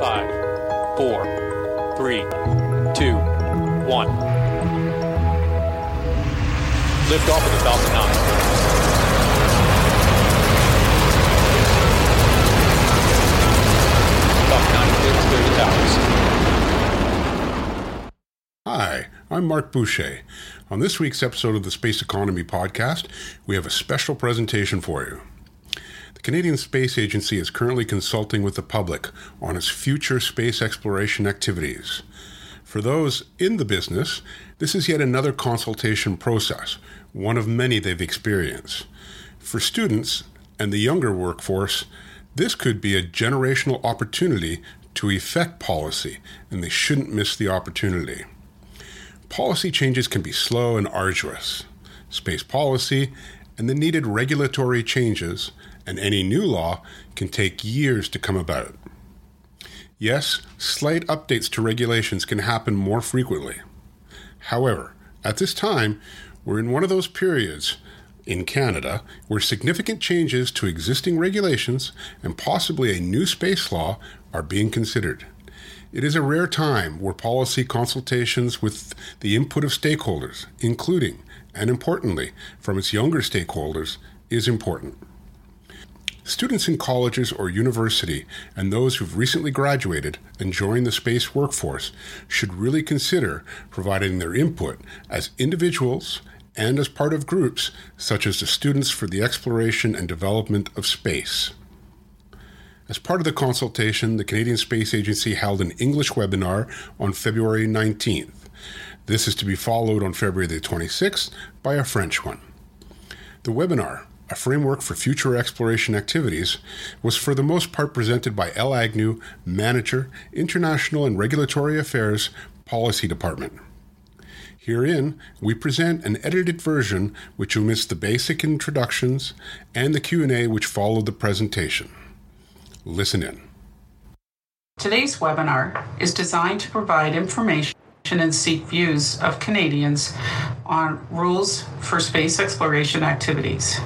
Five, four, three, two, one. Lift off of the Falcon 9. Falcon 9 clear to clear the towers. Hi, I'm Marc Boucher. On this week's episode of the Space Economy Podcast, we have a special presentation for you. The Canadian Space Agency is currently consulting with the public on its future space exploration activities. For those in the business, this is yet another consultation process, one of many they've experienced. For students and the younger workforce, this could be a generational opportunity to effect policy, and they shouldn't miss the opportunity. Policy changes can be slow and arduous. Space policy and the needed regulatory changes and any new law can take years to come about. Yes, slight updates to regulations can happen more frequently. However, at this time, we're in one of those periods in Canada where significant changes to existing regulations and possibly a new space law are being considered. It is a rare time where policy consultations with the input of stakeholders, including, and importantly, from its younger stakeholders, is important. Students in colleges or university and those who've recently graduated and joined the space workforce should really consider providing their input as individuals and as part of groups such as the Students for the Exploration and Development of Space. As part of the consultation, the Canadian Space Agency held an English webinar on February 19th. This is to be followed on February the 26th by a French one. The webinar, a framework for future exploration activities, was for the most part presented by L. Agnew, Manager, International and Regulatory Affairs, Policy Department. Herein, we present an edited version which omits the basic introductions and the Q&A which followed the presentation. Listen in. Today's webinar is designed to provide information and seek views of Canadians on rules for space exploration activities.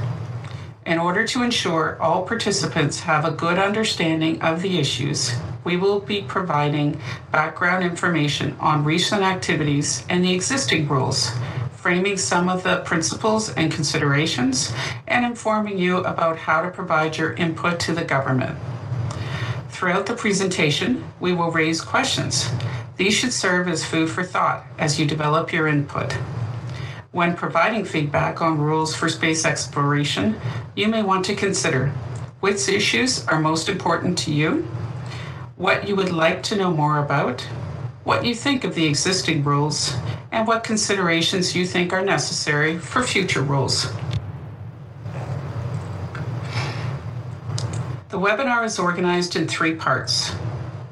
In order to ensure all participants have a good understanding of the issues, we will be providing background information on recent activities and the existing rules, framing some of the principles and considerations, and informing you about how to provide your input to the government. Throughout the presentation, we will raise questions. These should serve as food for thought as you develop your input. When providing feedback on rules for space exploration, you may want to consider which issues are most important to you, what you would like to know more about, what you think of the existing rules, and what considerations you think are necessary for future rules. The webinar is organized in three parts.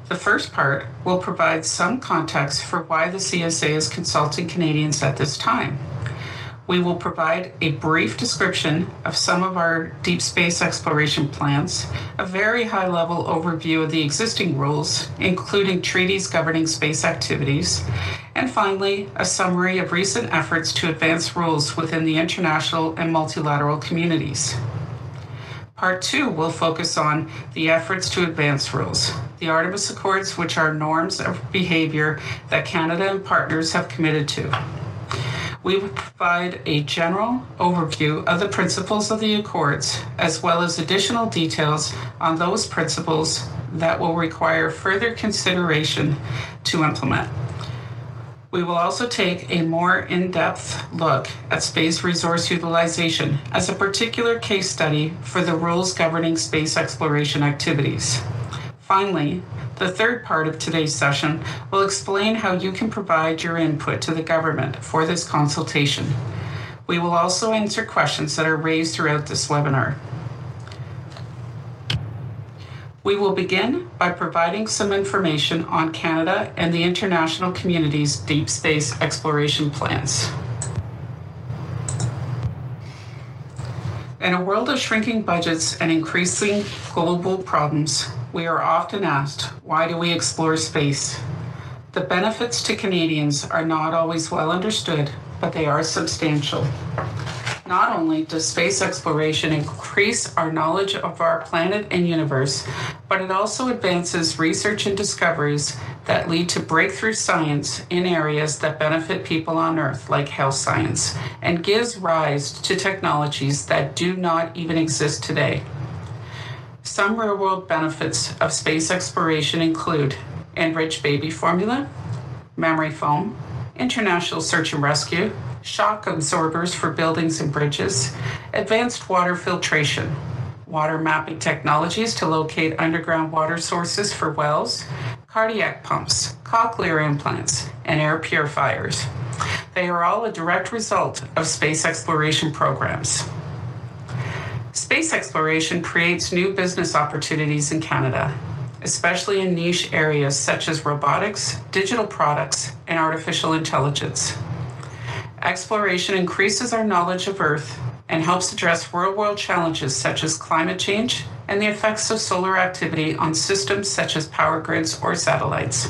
The first part will provide some context for why the CSA is consulting Canadians at this time. We will provide a brief description of some of our deep space exploration plans, a very high level overview of the existing rules, including treaties governing space activities, and finally, a summary of recent efforts to advance rules within the international and multilateral communities. Part two will focus on the efforts to advance rules, the Artemis Accords, which are norms of behavior that Canada and partners have committed to. We will provide a general overview of the principles of the Accords, as well as additional details on those principles that will require further consideration to implement. We will also take a more in depth look at space resource utilization as a particular case study for the rules governing space exploration activities. Finally, the third part of today's session will explain how you can provide your input to the government for this consultation. We will also answer questions that are raised throughout this webinar. We will begin by providing some information on Canada and the international community's deep space exploration plans. In a world of shrinking budgets and increasing global problems, we are often asked, why do we explore space? The benefits to Canadians are not always well understood, but they are substantial. Not only does space exploration increase our knowledge of our planet and universe, but it also advances research and discoveries that lead to breakthrough science in areas that benefit people on Earth, like health science, and gives rise to technologies that do not even exist today. Some real world benefits of space exploration include enriched baby formula, memory foam, international search and rescue, shock absorbers for buildings and bridges, advanced water filtration, water mapping technologies to locate underground water sources for wells, cardiac pumps, cochlear implants, and air purifiers. They are all a direct result of space exploration programs. Space exploration creates new business opportunities in Canada, especially in niche areas such as robotics, digital products, and artificial intelligence. Exploration increases our knowledge of Earth and helps address real world challenges such as climate change and the effects of solar activity on systems such as power grids or satellites.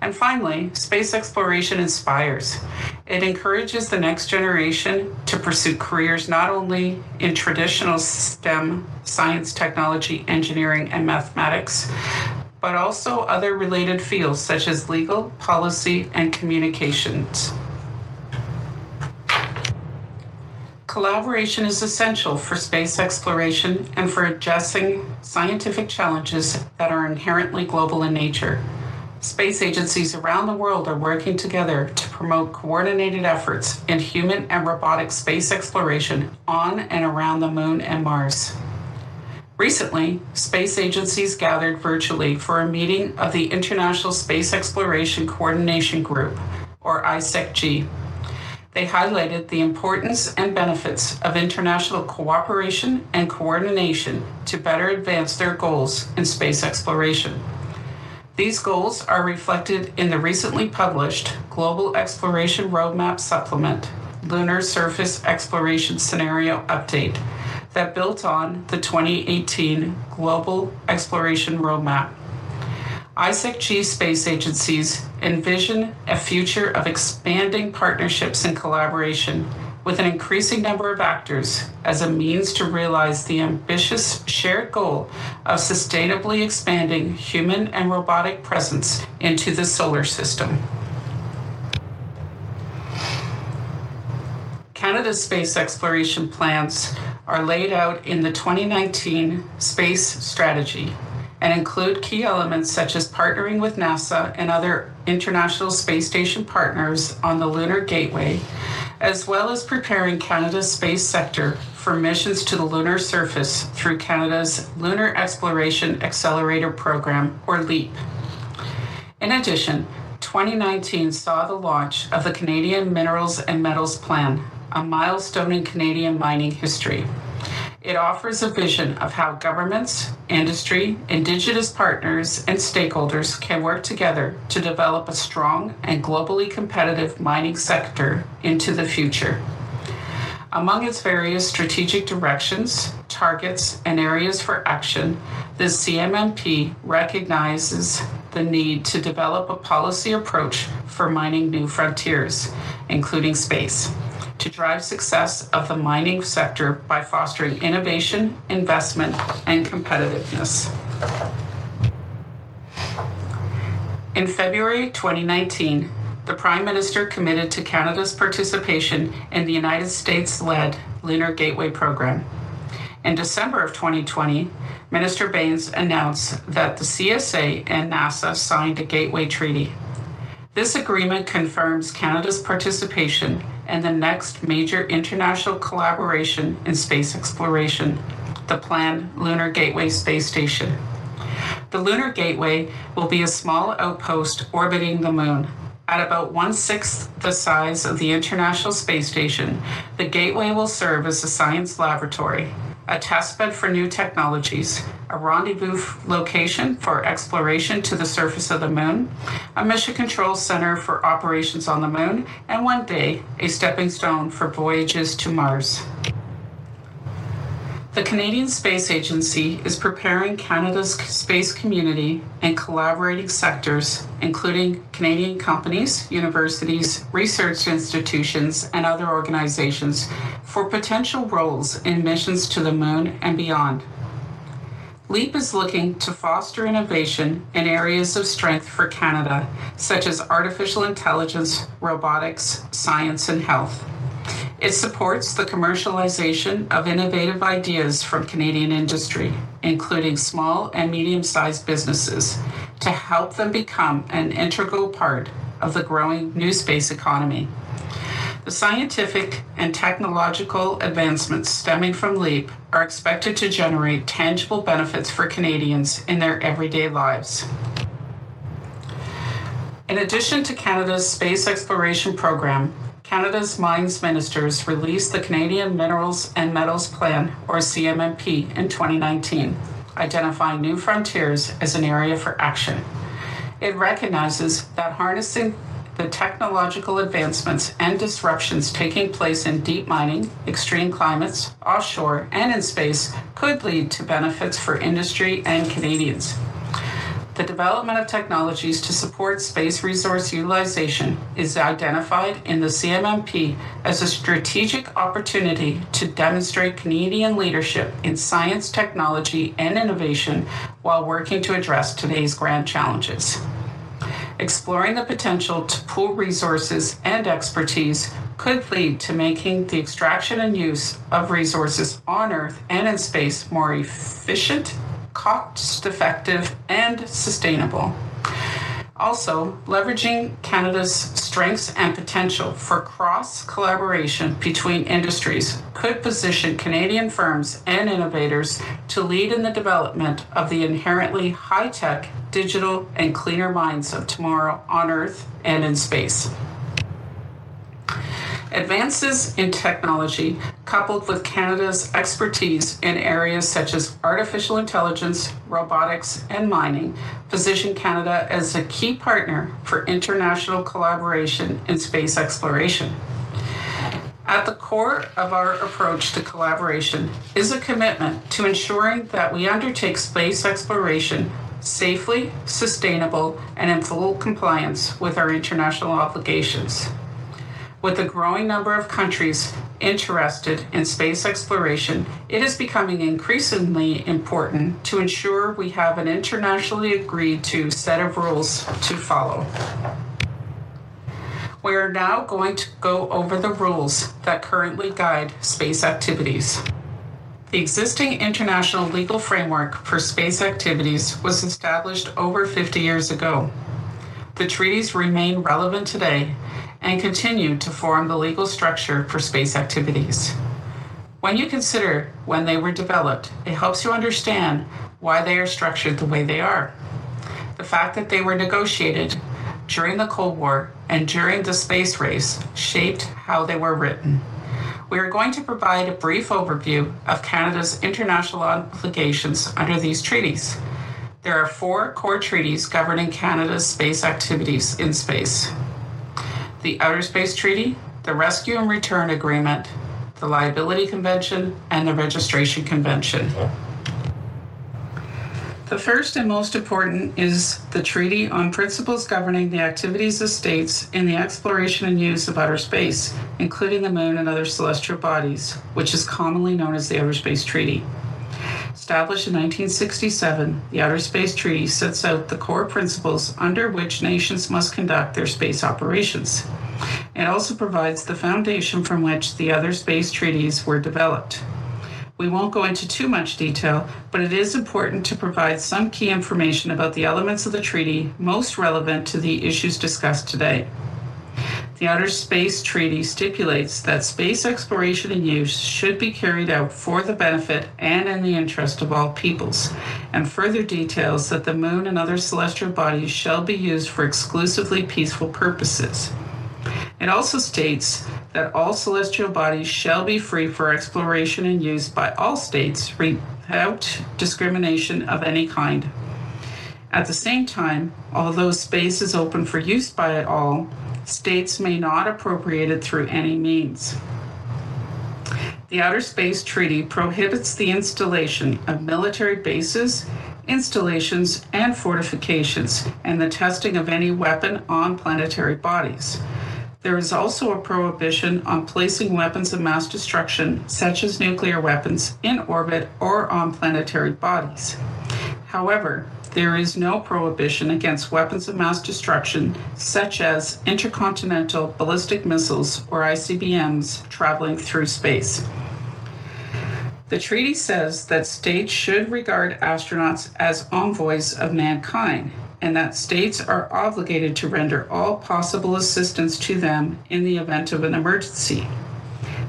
And finally, space exploration inspires. It encourages the next generation to pursue careers not only in traditional STEM, science, technology, engineering, and mathematics, but also other related fields such as legal, policy, and communications. Collaboration is essential for space exploration and for addressing scientific challenges that are inherently global in nature. Space agencies around the world are working together to promote coordinated efforts in human and robotic space exploration on and around the moon and Mars. Recently, space agencies gathered virtually for a meeting of the International Space Exploration Coordination Group, or ISECG. They highlighted the importance and benefits of international cooperation and coordination to better advance their goals in space exploration. These goals are reflected in the recently published Global Exploration Roadmap Supplement, Lunar Surface Exploration Scenario Update, that built on the 2018 Global Exploration Roadmap. ISECG space agencies envision a future of expanding partnerships and collaboration with an increasing number of actors as a means to realize the ambitious shared goal of sustainably expanding human and robotic presence into the solar system. Canada's space exploration plans are laid out in the 2019 Space Strategy and include key elements such as partnering with NASA and other International Space Station partners on the Lunar Gateway, as well as preparing Canada's space sector for missions to the lunar surface through Canada's Lunar Exploration Accelerator Program, or LEAP. In addition, 2019 saw the launch of the Canadian Minerals and Metals Plan, a milestone in Canadian mining history. It offers a vision of how governments, industry, Indigenous partners, and stakeholders can work together to develop a strong and globally competitive mining sector into the future. Among its various strategic directions, targets, and areas for action, the CMMP recognizes the need to develop a policy approach for mining new frontiers, including space to drive success of the mining sector by fostering innovation, investment, and competitiveness. In February 2019, the Prime Minister committed to Canada's participation in the United States led Lunar Gateway program. In December of 2020, Minister Bains announced that the CSA and NASA signed a Gateway Treaty. This agreement confirms Canada's participation and the next major international collaboration in space exploration, the planned Lunar Gateway Space Station. The Lunar Gateway will be a small outpost orbiting the moon. At about one sixth the size of the International Space Station, the Gateway will serve as a science laboratory, a testbed for new technologies, a rendezvous location for exploration to the surface of the moon, a mission control center for operations on the moon, and one day, a stepping stone for voyages to Mars. The Canadian Space Agency is preparing Canada's space community and collaborating sectors, including Canadian companies, universities, research institutions, and other organizations, for potential roles in missions to the moon and beyond. LEAP is looking to foster innovation in areas of strength for Canada, such as artificial intelligence, robotics, science, and health. It supports the commercialization of innovative ideas from Canadian industry, including small and medium sized businesses, to help them become an integral part of the growing new space economy. The scientific and technological advancements stemming from LEAP are expected to generate tangible benefits for Canadians in their everyday lives. In addition to Canada's space exploration program, Canada's Mines Ministers released the Canadian Minerals and Metals Plan, or CMMP, in 2019, identifying new frontiers as an area for action. It recognizes that harnessing the technological advancements and disruptions taking place in deep mining, extreme climates, offshore, and in space could lead to benefits for industry and Canadians. The development of technologies to support space resource utilization is identified in the CMMP as a strategic opportunity to demonstrate Canadian leadership in science, technology, and innovation while working to address today's grand challenges. Exploring the potential to pool resources and expertise could lead to making the extraction and use of resources on Earth and in space more efficient, cost effective, and sustainable. Also, leveraging Canada's strengths and potential for cross collaboration between industries could position Canadian firms and innovators to lead in the development of the inherently high tech, digital, and cleaner mines of tomorrow on Earth and in space. Advances in technology, coupled with Canada's expertise in areas such as artificial intelligence, robotics, and mining, position Canada as a key partner for international collaboration in space exploration. At the core of our approach to collaboration is a commitment to ensuring that we undertake space exploration safely, sustainable, and in full compliance with our international obligations. With a growing number of countries interested in space exploration, it is becoming increasingly important to ensure we have an internationally agreed to set of rules to follow. We are now going to go over the rules that currently guide space activities. The existing international legal framework for space activities was established over 50 years ago. The treaties remain relevant today and continue to form the legal structure for space activities. When you consider when they were developed, it helps you understand why they are structured the way they are. The fact that they were negotiated during the Cold War and during the space race shaped how they were written. We are going to provide a brief overview of Canada's international obligations under these treaties. There are four core treaties governing Canada's space activities in space the Outer Space Treaty, the Rescue and Return Agreement, the Liability Convention, and the Registration Convention. The first and most important is the Treaty on Principles Governing the Activities of States in the Exploration and Use of Outer Space, including the Moon and other celestial bodies, which is commonly known as the Outer Space Treaty. Established in 1967, the Outer Space Treaty sets out the core principles under which nations must conduct their space operations. It also provides the foundation from which the other space treaties were developed. We won't go into too much detail, but it is important to provide some key information about the elements of the treaty most relevant to the issues discussed today. The Outer Space Treaty stipulates that space exploration and use should be carried out for the benefit and in the interest of all peoples, and further details that the moon and other celestial bodies shall be used for exclusively peaceful purposes. It also states that all celestial bodies shall be free for exploration and use by all states without discrimination of any kind. At the same time, although space is open for use by all, states may not appropriate it through any means. The Outer Space Treaty prohibits the installation of military bases, installations, and fortifications, and the testing of any weapon on planetary bodies. There is also a prohibition on placing weapons of mass destruction, such as nuclear weapons, in orbit or on planetary bodies. However, there is no prohibition against weapons of mass destruction, such as intercontinental ballistic missiles or ICBMs traveling through space. The treaty says that states should regard astronauts as envoys of mankind and that states are obligated to render all possible assistance to them in the event of an emergency.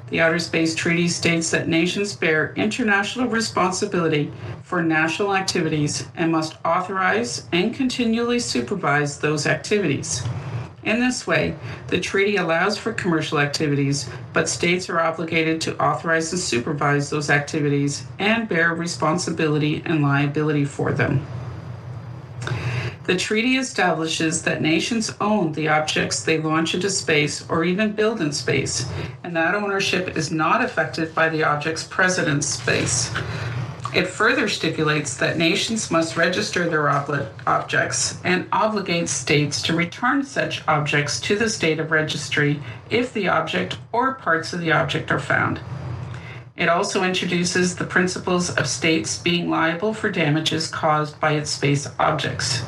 The Outer Space Treaty states that nations bear international responsibility for national activities and must authorize and continually supervise those activities. In this way, the treaty allows for commercial activities, but states are obligated to authorize and supervise those activities and bear responsibility and liability for them. The treaty establishes that nations own the objects they launch into space or even build in space, and that ownership is not affected by the objects present in space. It further stipulates that nations must register their objects and obligates states to return such objects to the state of registry if the object or parts of the object are found. It also introduces the principles of states being liable for damages caused by its space objects.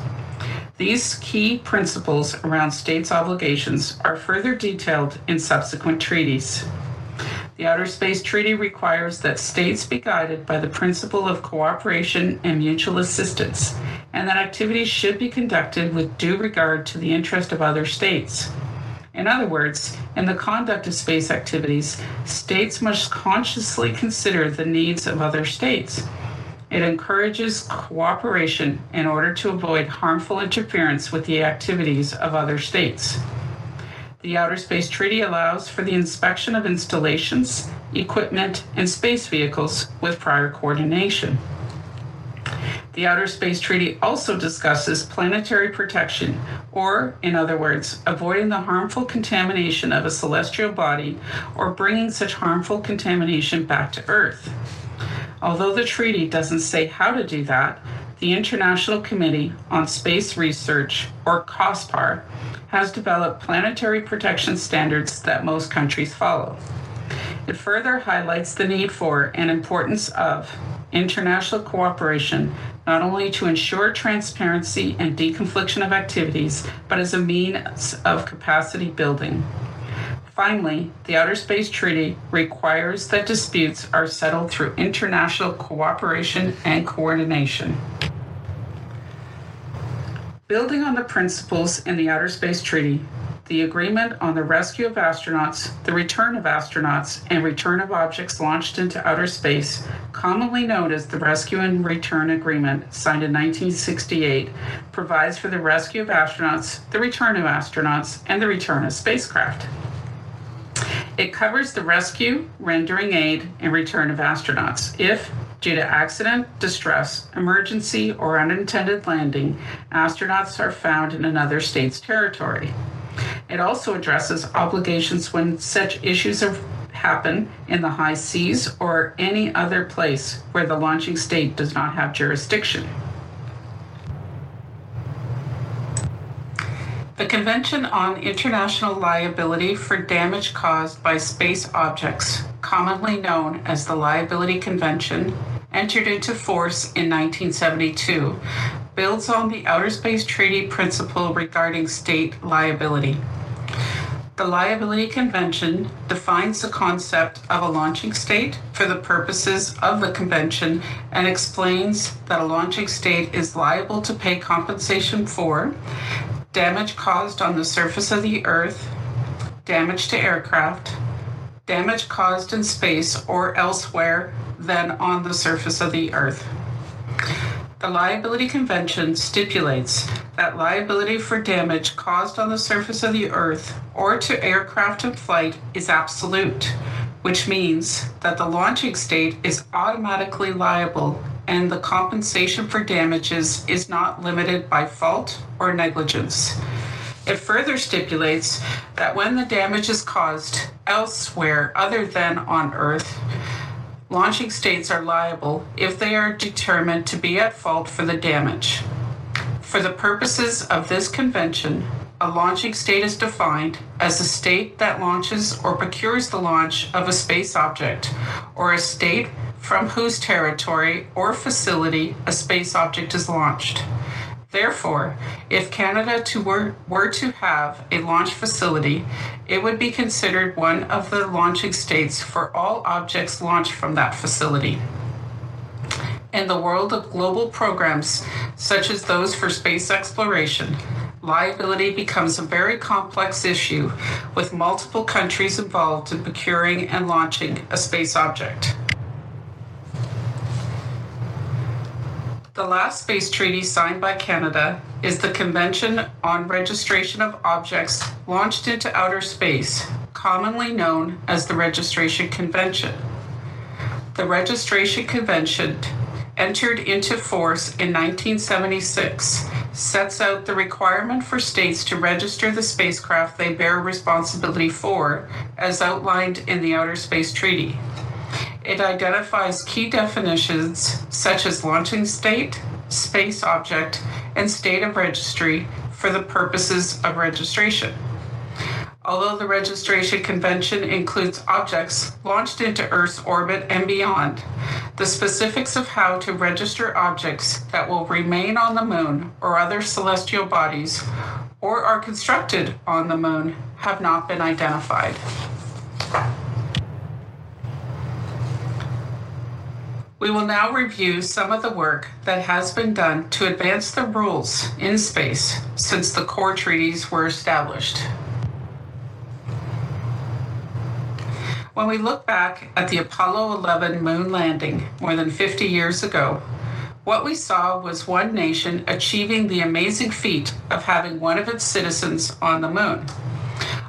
These key principles around states' obligations are further detailed in subsequent treaties. The Outer Space Treaty requires that states be guided by the principle of cooperation and mutual assistance, and that activities should be conducted with due regard to the interest of other states. In other words, in the conduct of space activities, states must consciously consider the needs of other states it encourages cooperation in order to avoid harmful interference with the activities of other states. The Outer Space Treaty allows for the inspection of installations, equipment, and space vehicles with prior coordination. The Outer Space Treaty also discusses planetary protection, or, in other words, avoiding the harmful contamination of a celestial body or bringing such harmful contamination back to Earth. Although the treaty doesn't say how to do that, the International Committee on Space Research, or COSPAR, has developed planetary protection standards that most countries follow. It further highlights the need for and importance of international cooperation, not only to ensure transparency and deconfliction of activities, but as a means of capacity building. Finally, the Outer Space Treaty requires that disputes are settled through international cooperation and coordination. Building on the principles in the Outer Space Treaty, the agreement on the rescue of astronauts, the return of astronauts, and return of objects launched into outer space, commonly known as the Rescue and Return Agreement, signed in 1968, provides for the rescue of astronauts, the return of astronauts, and the return of spacecraft. It covers the rescue, rendering aid, and return of astronauts if, due to accident, distress, emergency, or unintended landing, astronauts are found in another state's territory. It also addresses obligations when such issues are, happen in the high seas or any other place where the launching state does not have jurisdiction. The Convention on International Liability for Damage Caused by Space Objects, commonly known as the Liability Convention, entered into force in 1972, builds on the Outer Space Treaty principle regarding state liability. The Liability Convention defines the concept of a launching state for the purposes of the convention and explains that a launching state is liable to pay compensation for damage caused on the surface of the Earth, damage to aircraft, damage caused in space or elsewhere than on the surface of the Earth. The Liability Convention stipulates that liability for damage caused on the surface of the Earth or to aircraft in flight is absolute, which means that the launching state is automatically liable and the compensation for damages is not limited by fault or negligence. It further stipulates that when the damage is caused elsewhere other than on Earth, launching states are liable if they are determined to be at fault for the damage. For the purposes of this convention, a launching state is defined as a state that launches or procures the launch of a space object, or a state from whose territory or facility a space object is launched. Therefore, if Canada to were, were to have a launch facility, it would be considered one of the launching states for all objects launched from that facility. In the world of global programs, such as those for space exploration, liability becomes a very complex issue with multiple countries involved in procuring and launching a space object. The last space treaty signed by Canada is the Convention on Registration of Objects Launched into Outer Space, commonly known as the Registration Convention. The Registration Convention, entered into force in 1976, sets out the requirement for states to register the spacecraft they bear responsibility for, as outlined in the Outer Space Treaty. It identifies key definitions such as launching state, space object, and state of registry for the purposes of registration. Although the registration convention includes objects launched into Earth's orbit and beyond, the specifics of how to register objects that will remain on the moon or other celestial bodies or are constructed on the moon have not been identified. We will now review some of the work that has been done to advance the rules in space since the core treaties were established. When we look back at the Apollo 11 moon landing more than 50 years ago, what we saw was one nation achieving the amazing feat of having one of its citizens on the moon.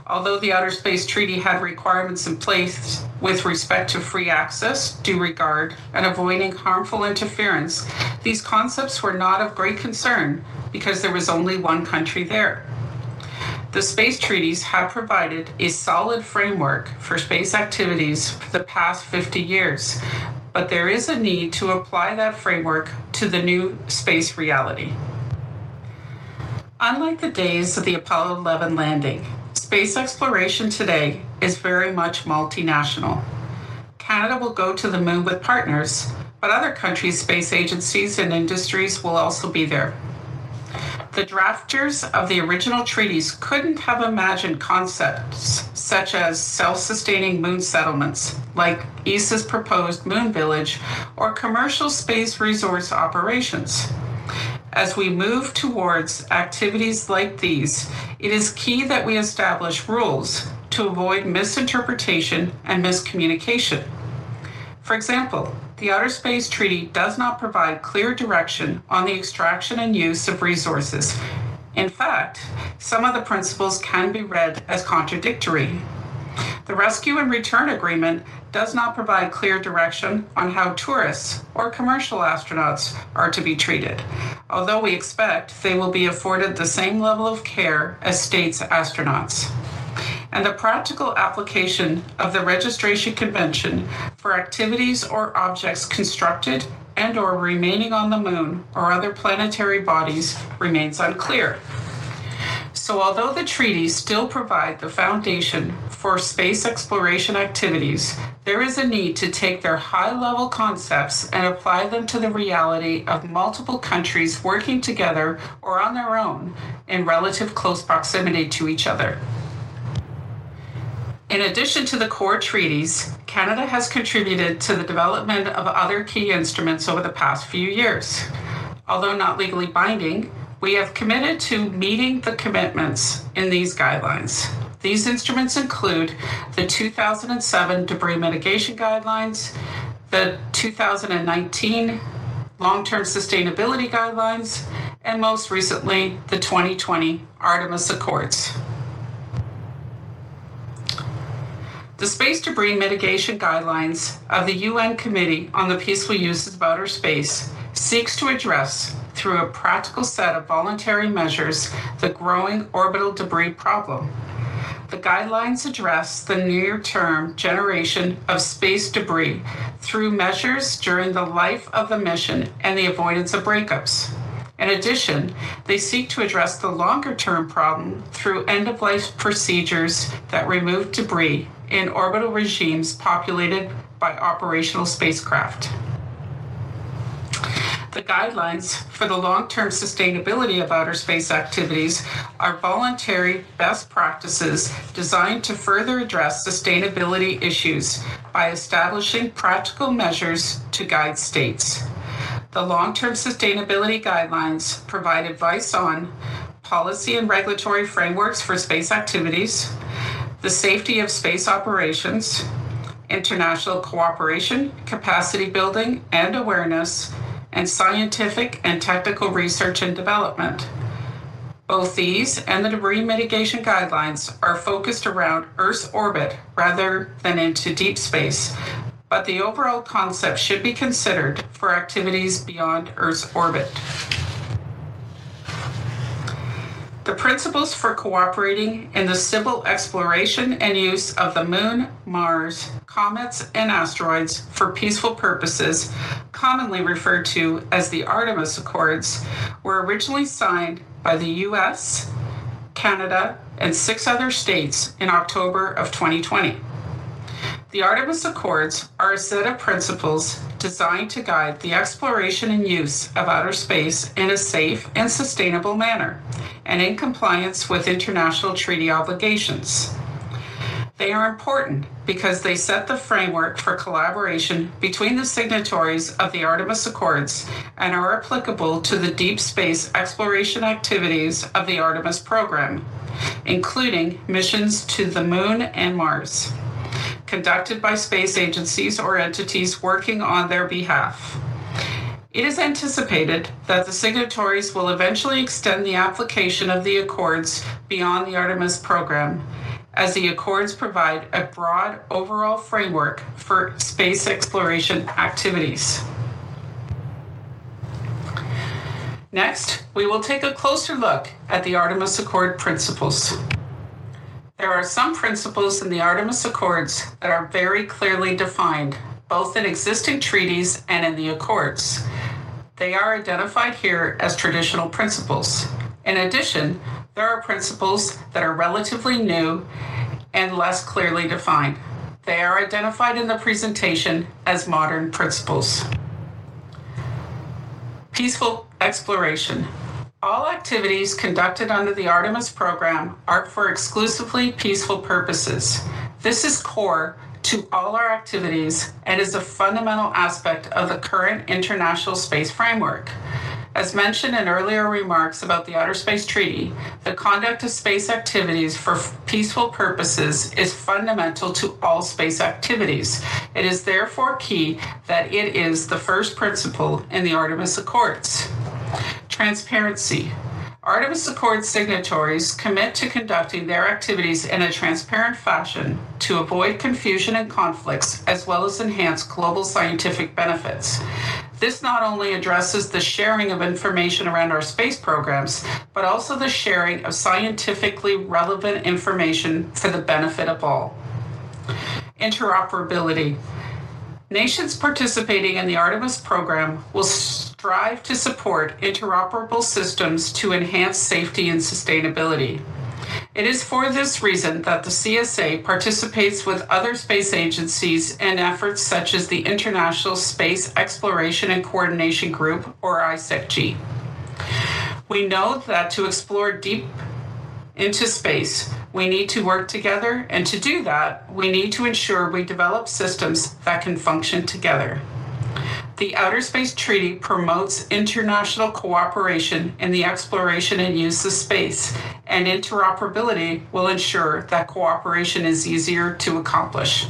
Although the Outer Space Treaty had requirements in place with respect to free access, due regard, and avoiding harmful interference, these concepts were not of great concern because there was only one country there. The space treaties have provided a solid framework for space activities for the past 50 years, but there is a need to apply that framework to the new space reality. Unlike the days of the Apollo 11 landing, Space exploration today is very much multinational. Canada will go to the moon with partners, but other countries' space agencies and industries will also be there. The drafters of the original treaties couldn't have imagined concepts such as self sustaining moon settlements, like ESA's proposed moon village, or commercial space resource operations. As we move towards activities like these, it is key that we establish rules to avoid misinterpretation and miscommunication. For example, the Outer Space Treaty does not provide clear direction on the extraction and use of resources. In fact, some of the principles can be read as contradictory. The Rescue and Return Agreement does not provide clear direction on how tourists or commercial astronauts are to be treated, although we expect they will be afforded the same level of care as states astronauts. And the practical application of the registration convention for activities or objects constructed and or remaining on the moon or other planetary bodies remains unclear. So, although the treaties still provide the foundation for space exploration activities, there is a need to take their high level concepts and apply them to the reality of multiple countries working together or on their own in relative close proximity to each other. In addition to the core treaties, Canada has contributed to the development of other key instruments over the past few years. Although not legally binding, we have committed to meeting the commitments in these guidelines. These instruments include the 2007 Debris Mitigation Guidelines, the 2019 Long Term Sustainability Guidelines, and most recently, the 2020 Artemis Accords. The Space Debris Mitigation Guidelines of the UN Committee on the Peaceful Uses of Outer Space seeks to address through a practical set of voluntary measures the growing orbital debris problem. The guidelines address the near term generation of space debris through measures during the life of the mission and the avoidance of breakups. In addition, they seek to address the longer term problem through end of life procedures that remove debris in orbital regimes populated by operational spacecraft. The guidelines for the long term sustainability of outer space activities are voluntary best practices designed to further address sustainability issues by establishing practical measures to guide states. The long term sustainability guidelines provide advice on policy and regulatory frameworks for space activities, the safety of space operations, international cooperation, capacity building and awareness, and scientific and technical research and development. Both these and the debris mitigation guidelines are focused around Earth's orbit rather than into deep space, but the overall concept should be considered for activities beyond Earth's orbit. The principles for cooperating in the civil exploration and use of the moon, Mars, comets, and asteroids for peaceful purposes, commonly referred to as the Artemis Accords, were originally signed by the US, Canada, and six other states in October of 2020. The Artemis Accords are a set of principles designed to guide the exploration and use of outer space in a safe and sustainable manner and in compliance with international treaty obligations. They are important because they set the framework for collaboration between the signatories of the Artemis Accords and are applicable to the deep space exploration activities of the Artemis program, including missions to the Moon and Mars conducted by space agencies or entities working on their behalf. It is anticipated that the signatories will eventually extend the application of the Accords beyond the Artemis program, as the Accords provide a broad overall framework for space exploration activities. Next, we will take a closer look at the Artemis Accord principles. There are some principles in the Artemis Accords that are very clearly defined, both in existing treaties and in the Accords. They are identified here as traditional principles. In addition, there are principles that are relatively new and less clearly defined. They are identified in the presentation as modern principles. Peaceful exploration. All activities conducted under the Artemis program are for exclusively peaceful purposes. This is core to all our activities and is a fundamental aspect of the current international space framework. As mentioned in earlier remarks about the Outer Space Treaty, the conduct of space activities for peaceful purposes is fundamental to all space activities. It is therefore key that it is the first principle in the Artemis Accords. Transparency. Artemis Accord signatories commit to conducting their activities in a transparent fashion to avoid confusion and conflicts, as well as enhance global scientific benefits. This not only addresses the sharing of information around our space programs, but also the sharing of scientifically relevant information for the benefit of all. Interoperability. Nations participating in the Artemis program will strive to support interoperable systems to enhance safety and sustainability. It is for this reason that the CSA participates with other space agencies in efforts such as the International Space Exploration and Coordination Group, or ISECG. We know that to explore deep into space, we need to work together, and to do that, we need to ensure we develop systems that can function together. The Outer Space Treaty promotes international cooperation in the exploration and use of space, and interoperability will ensure that cooperation is easier to accomplish.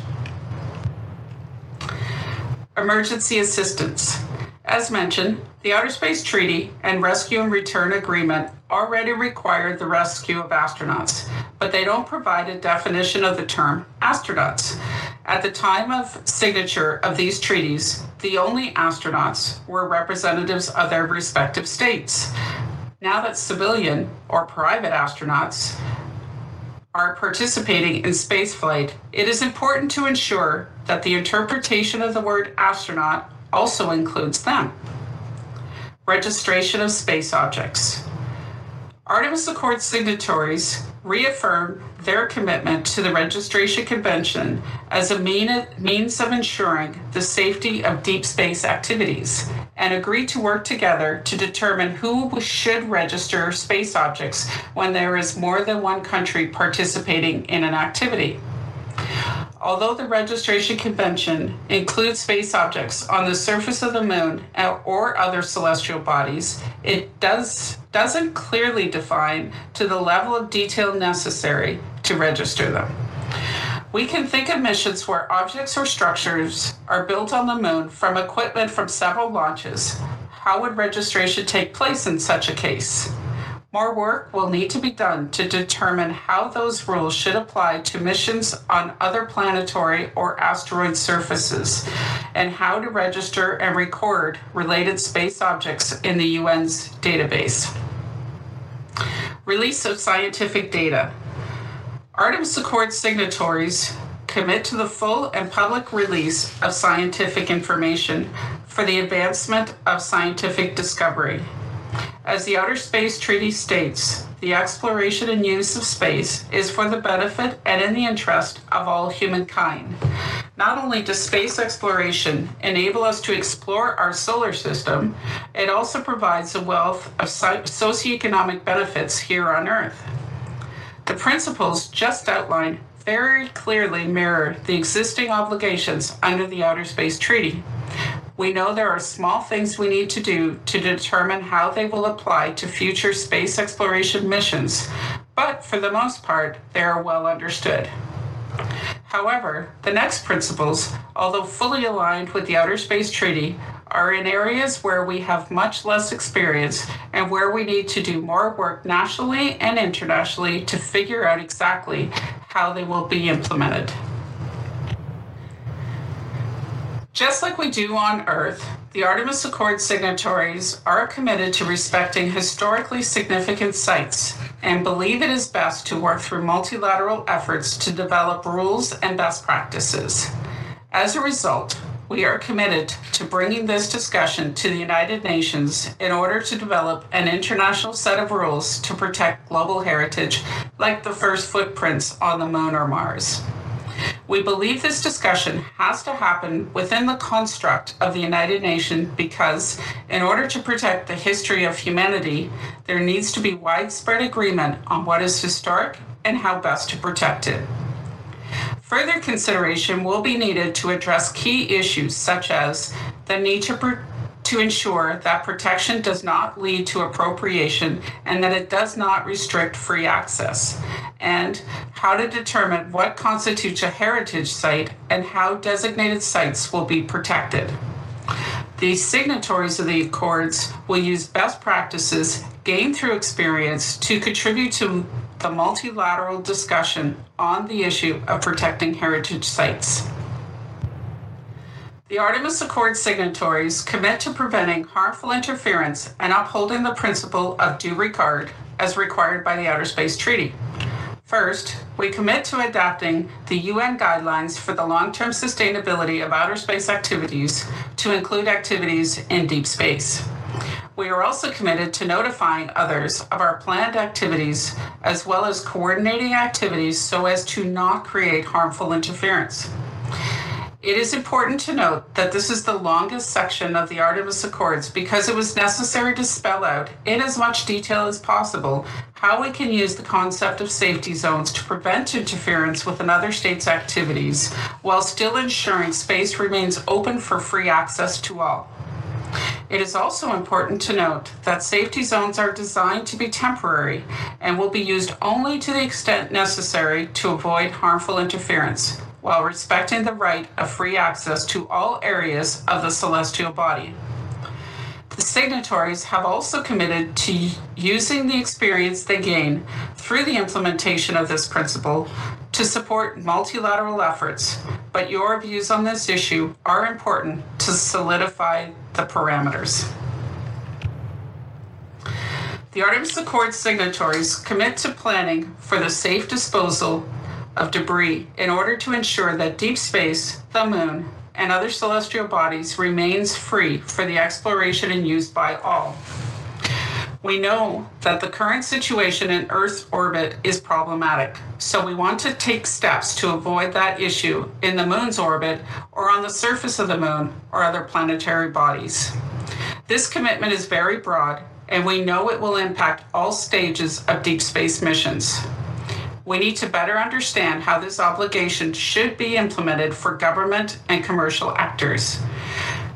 Emergency assistance. As mentioned, the Outer Space Treaty and Rescue and Return Agreement already require the rescue of astronauts, but they don't provide a definition of the term astronauts. At the time of signature of these treaties, the only astronauts were representatives of their respective states. Now that civilian or private astronauts are participating in spaceflight, it is important to ensure that the interpretation of the word astronaut also includes them. Registration of space objects. Artemis Accord signatories reaffirm their commitment to the Registration Convention as a mean, means of ensuring the safety of deep space activities and agree to work together to determine who should register space objects when there is more than one country participating in an activity. Although the Registration Convention includes space objects on the surface of the moon or other celestial bodies, it does, doesn't clearly define to the level of detail necessary to register them. We can think of missions where objects or structures are built on the moon from equipment from several launches. How would registration take place in such a case? More work will need to be done to determine how those rules should apply to missions on other planetary or asteroid surfaces and how to register and record related space objects in the UN's database. Release of scientific data. Artemis Accord signatories commit to the full and public release of scientific information for the advancement of scientific discovery as the Outer Space Treaty states, the exploration and use of space is for the benefit and in the interest of all humankind. Not only does space exploration enable us to explore our solar system, it also provides a wealth of socioeconomic benefits here on Earth. The principles just outlined very clearly mirror the existing obligations under the Outer Space Treaty. We know there are small things we need to do to determine how they will apply to future space exploration missions, but for the most part, they are well understood. However, the next principles, although fully aligned with the Outer Space Treaty, are in areas where we have much less experience and where we need to do more work nationally and internationally to figure out exactly how they will be implemented. Just like we do on Earth, the Artemis Accord signatories are committed to respecting historically significant sites and believe it is best to work through multilateral efforts to develop rules and best practices. As a result, we are committed to bringing this discussion to the United Nations in order to develop an international set of rules to protect global heritage like the first footprints on the moon or Mars. We believe this discussion has to happen within the construct of the United Nations because, in order to protect the history of humanity, there needs to be widespread agreement on what is historic and how best to protect it. Further consideration will be needed to address key issues such as the need to to ensure that protection does not lead to appropriation and that it does not restrict free access, and how to determine what constitutes a heritage site and how designated sites will be protected. The signatories of the Accords will use best practices gained through experience to contribute to the multilateral discussion on the issue of protecting heritage sites. The Artemis Accord signatories commit to preventing harmful interference and upholding the principle of due regard as required by the Outer Space Treaty. First, we commit to adapting the UN guidelines for the long term sustainability of outer space activities to include activities in deep space. We are also committed to notifying others of our planned activities as well as coordinating activities so as to not create harmful interference. It is important to note that this is the longest section of the Artemis Accords because it was necessary to spell out, in as much detail as possible, how we can use the concept of safety zones to prevent interference with another state's activities while still ensuring space remains open for free access to all. It is also important to note that safety zones are designed to be temporary and will be used only to the extent necessary to avoid harmful interference while respecting the right of free access to all areas of the celestial body. The signatories have also committed to using the experience they gain through the implementation of this principle to support multilateral efforts, but your views on this issue are important to solidify the parameters. The Artemis Accord signatories commit to planning for the safe disposal of debris in order to ensure that deep space, the moon, and other celestial bodies remains free for the exploration and use by all. We know that the current situation in Earth's orbit is problematic, so we want to take steps to avoid that issue in the moon's orbit or on the surface of the moon or other planetary bodies. This commitment is very broad, and we know it will impact all stages of deep space missions. We need to better understand how this obligation should be implemented for government and commercial actors.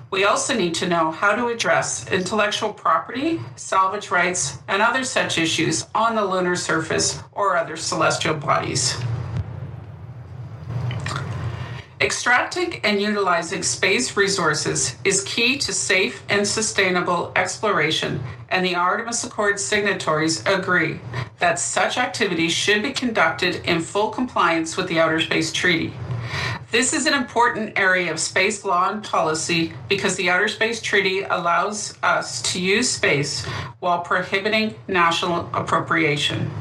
We also need to know how to address intellectual property, salvage rights, and other such issues on the lunar surface or other celestial bodies. Extracting and utilizing space resources is key to safe and sustainable exploration, and the Artemis Accord signatories agree that such activities should be conducted in full compliance with the Outer Space Treaty. This is an important area of space law and policy because the Outer Space Treaty allows us to use space while prohibiting national appropriation.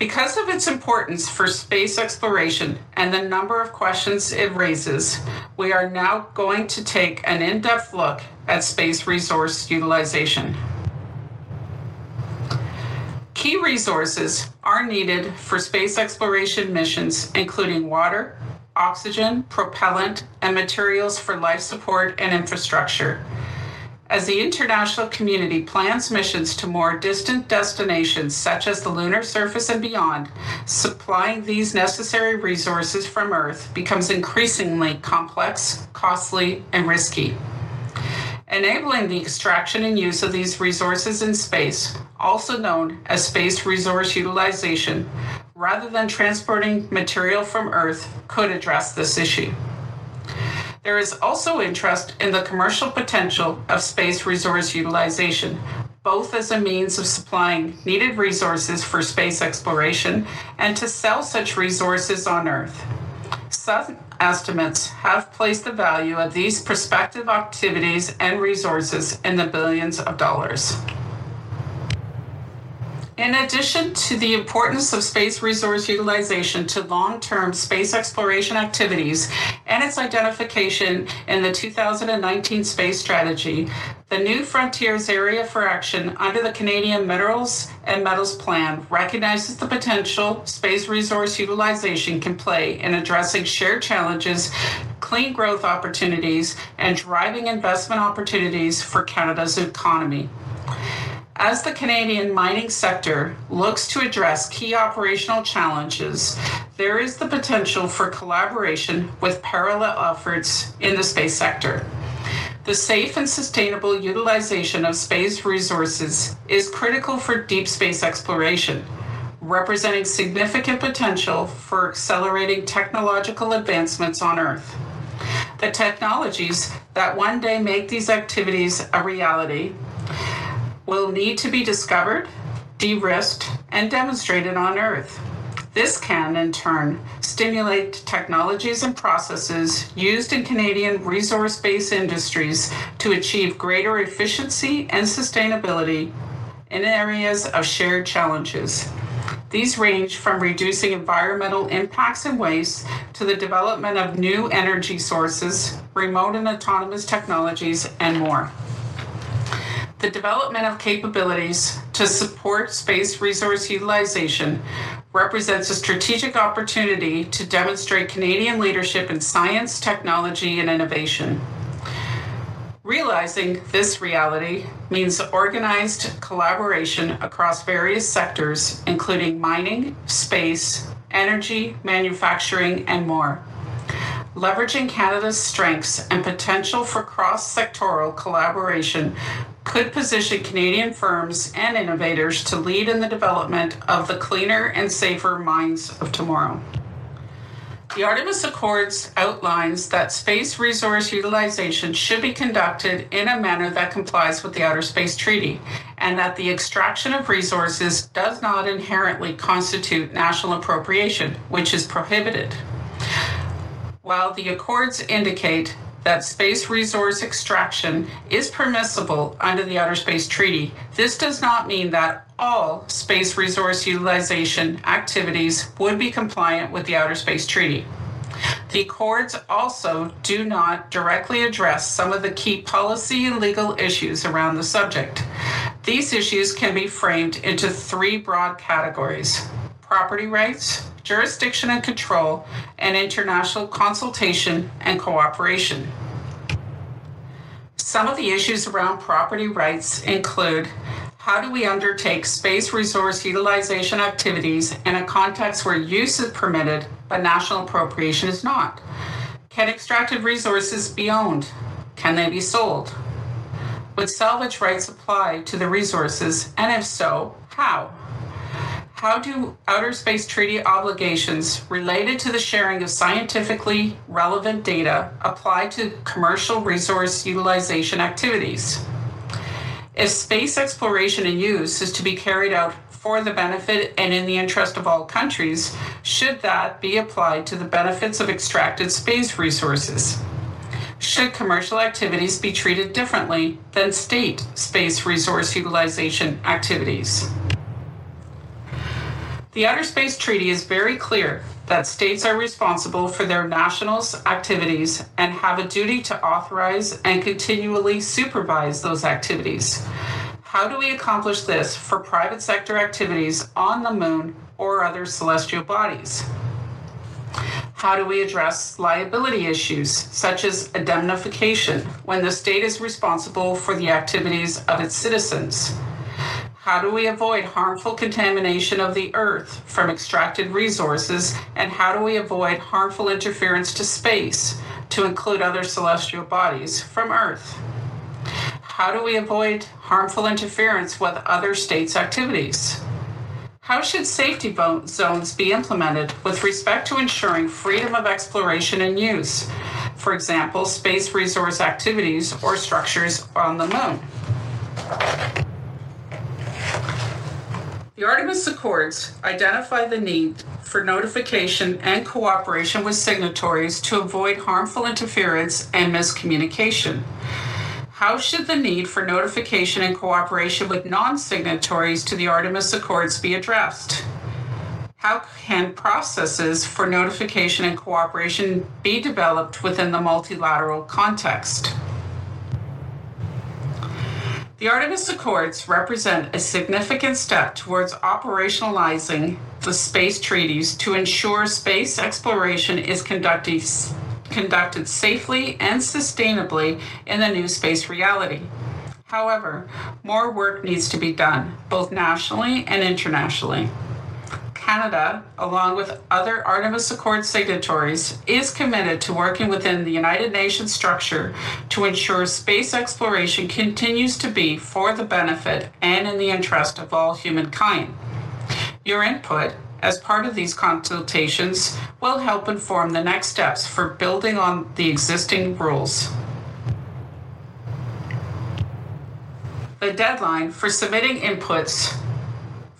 Because of its importance for space exploration and the number of questions it raises, we are now going to take an in depth look at space resource utilization. Key resources are needed for space exploration missions, including water, oxygen, propellant, and materials for life support and infrastructure. As the international community plans missions to more distant destinations, such as the lunar surface and beyond, supplying these necessary resources from Earth becomes increasingly complex, costly, and risky. Enabling the extraction and use of these resources in space, also known as space resource utilization, rather than transporting material from Earth, could address this issue. There is also interest in the commercial potential of space resource utilization, both as a means of supplying needed resources for space exploration and to sell such resources on Earth. Some estimates have placed the value of these prospective activities and resources in the billions of dollars. In addition to the importance of space resource utilization to long term space exploration activities and its identification in the 2019 space strategy, the New Frontiers Area for Action under the Canadian Minerals and Metals Plan recognizes the potential space resource utilization can play in addressing shared challenges, clean growth opportunities, and driving investment opportunities for Canada's economy. As the Canadian mining sector looks to address key operational challenges, there is the potential for collaboration with parallel efforts in the space sector. The safe and sustainable utilization of space resources is critical for deep space exploration, representing significant potential for accelerating technological advancements on Earth. The technologies that one day make these activities a reality will need to be discovered, de risked, and demonstrated on Earth. This can, in turn, stimulate technologies and processes used in Canadian resource based industries to achieve greater efficiency and sustainability in areas of shared challenges. These range from reducing environmental impacts and waste to the development of new energy sources, remote and autonomous technologies, and more the development of capabilities to support space resource utilization represents a strategic opportunity to demonstrate Canadian leadership in science, technology, and innovation. Realizing this reality means organized collaboration across various sectors, including mining, space, energy, manufacturing, and more. Leveraging Canada's strengths and potential for cross sectoral collaboration could position Canadian firms and innovators to lead in the development of the cleaner and safer mines of tomorrow. The Artemis Accords outlines that space resource utilization should be conducted in a manner that complies with the Outer Space Treaty and that the extraction of resources does not inherently constitute national appropriation, which is prohibited. While the accords indicate that space resource extraction is permissible under the Outer Space Treaty, this does not mean that all space resource utilization activities would be compliant with the Outer Space Treaty. The accords also do not directly address some of the key policy and legal issues around the subject. These issues can be framed into three broad categories property rights, jurisdiction and control, and international consultation and cooperation. Some of the issues around property rights include how do we undertake space resource utilization activities in a context where use is permitted but national appropriation is not? Can extracted resources be owned? Can they be sold? Would salvage rights apply to the resources? And if so, how? How do outer space treaty obligations related to the sharing of scientifically relevant data apply to commercial resource utilization activities? If space exploration and use is to be carried out for the benefit and in the interest of all countries, should that be applied to the benefits of extracted space resources? Should commercial activities be treated differently than state space resource utilization activities? The Outer Space Treaty is very clear that states are responsible for their nationals' activities and have a duty to authorize and continually supervise those activities. How do we accomplish this for private sector activities on the moon or other celestial bodies? How do we address liability issues such as indemnification when the state is responsible for the activities of its citizens? How do we avoid harmful contamination of the earth from extracted resources? And how do we avoid harmful interference to space, to include other celestial bodies, from earth? How do we avoid harmful interference with other states' activities? How should safety zones be implemented with respect to ensuring freedom of exploration and use? For example, space resource activities or structures on the moon. The Artemis Accords identify the need for notification and cooperation with signatories to avoid harmful interference and miscommunication. How should the need for notification and cooperation with non signatories to the Artemis Accords be addressed? How can processes for notification and cooperation be developed within the multilateral context? The Artemis Accords represent a significant step towards operationalizing the space treaties to ensure space exploration is conducted, conducted safely and sustainably in the new space reality. However, more work needs to be done, both nationally and internationally. Canada, along with other Artemis Accord signatories, is committed to working within the United Nations structure to ensure space exploration continues to be for the benefit and in the interest of all humankind. Your input as part of these consultations will help inform the next steps for building on the existing rules. The deadline for submitting inputs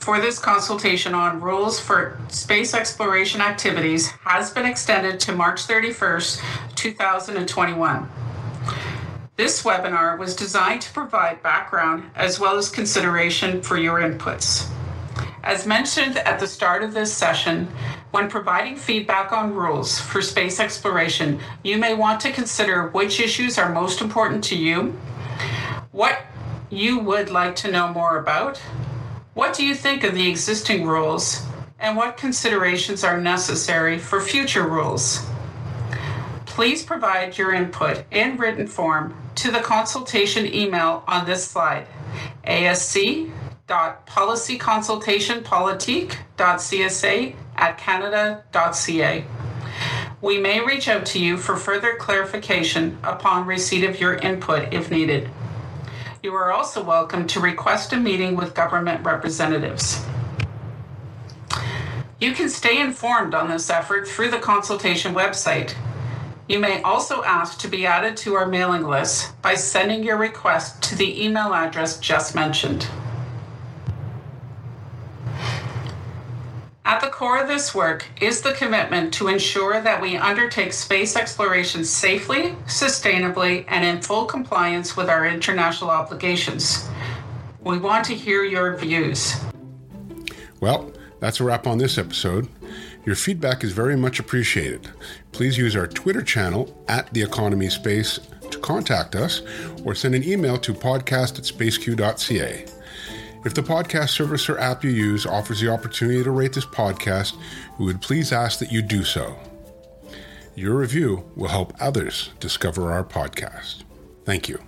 for this consultation on rules for space exploration activities has been extended to March 31st, 2021. This webinar was designed to provide background as well as consideration for your inputs. As mentioned at the start of this session, when providing feedback on rules for space exploration, you may want to consider which issues are most important to you, what you would like to know more about, what do you think of the existing rules and what considerations are necessary for future rules? Please provide your input in written form to the consultation email on this slide asc.policyconsultationpolitique.csa at canada.ca. We may reach out to you for further clarification upon receipt of your input if needed. You are also welcome to request a meeting with government representatives. You can stay informed on this effort through the consultation website. You may also ask to be added to our mailing list by sending your request to the email address just mentioned. At the core of this work is the commitment to ensure that we undertake space exploration safely, sustainably, and in full compliance with our international obligations. We want to hear your views. Well, that's a wrap on this episode. Your feedback is very much appreciated. Please use our Twitter channel at The Economy Space to contact us or send an email to podcast at spaceq.ca. If the podcast service or app you use offers the opportunity to rate this podcast, we would please ask that you do so. Your review will help others discover our podcast. Thank you.